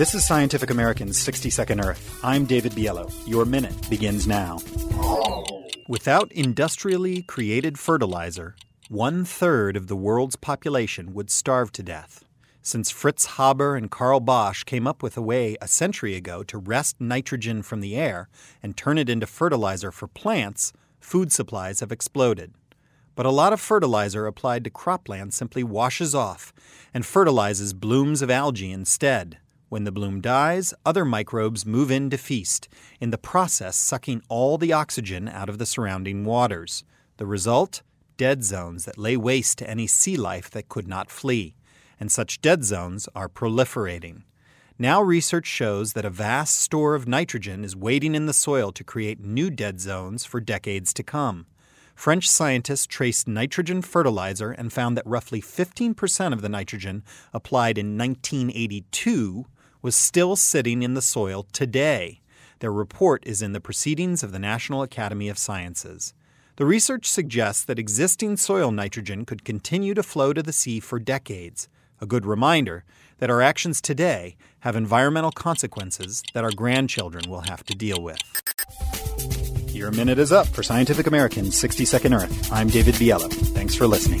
This is Scientific American's 60 Second Earth. I'm David Biello. Your minute begins now. Without industrially created fertilizer, one third of the world's population would starve to death. Since Fritz Haber and Carl Bosch came up with a way a century ago to wrest nitrogen from the air and turn it into fertilizer for plants, food supplies have exploded. But a lot of fertilizer applied to cropland simply washes off and fertilizes blooms of algae instead. When the bloom dies, other microbes move in to feast, in the process sucking all the oxygen out of the surrounding waters. The result? Dead zones that lay waste to any sea life that could not flee. And such dead zones are proliferating. Now, research shows that a vast store of nitrogen is waiting in the soil to create new dead zones for decades to come. French scientists traced nitrogen fertilizer and found that roughly 15% of the nitrogen applied in 1982 was still sitting in the soil today. Their report is in the Proceedings of the National Academy of Sciences. The research suggests that existing soil nitrogen could continue to flow to the sea for decades. A good reminder that our actions today have environmental consequences that our grandchildren will have to deal with. Your minute is up for Scientific American's 60 Second Earth. I'm David Biello. Thanks for listening.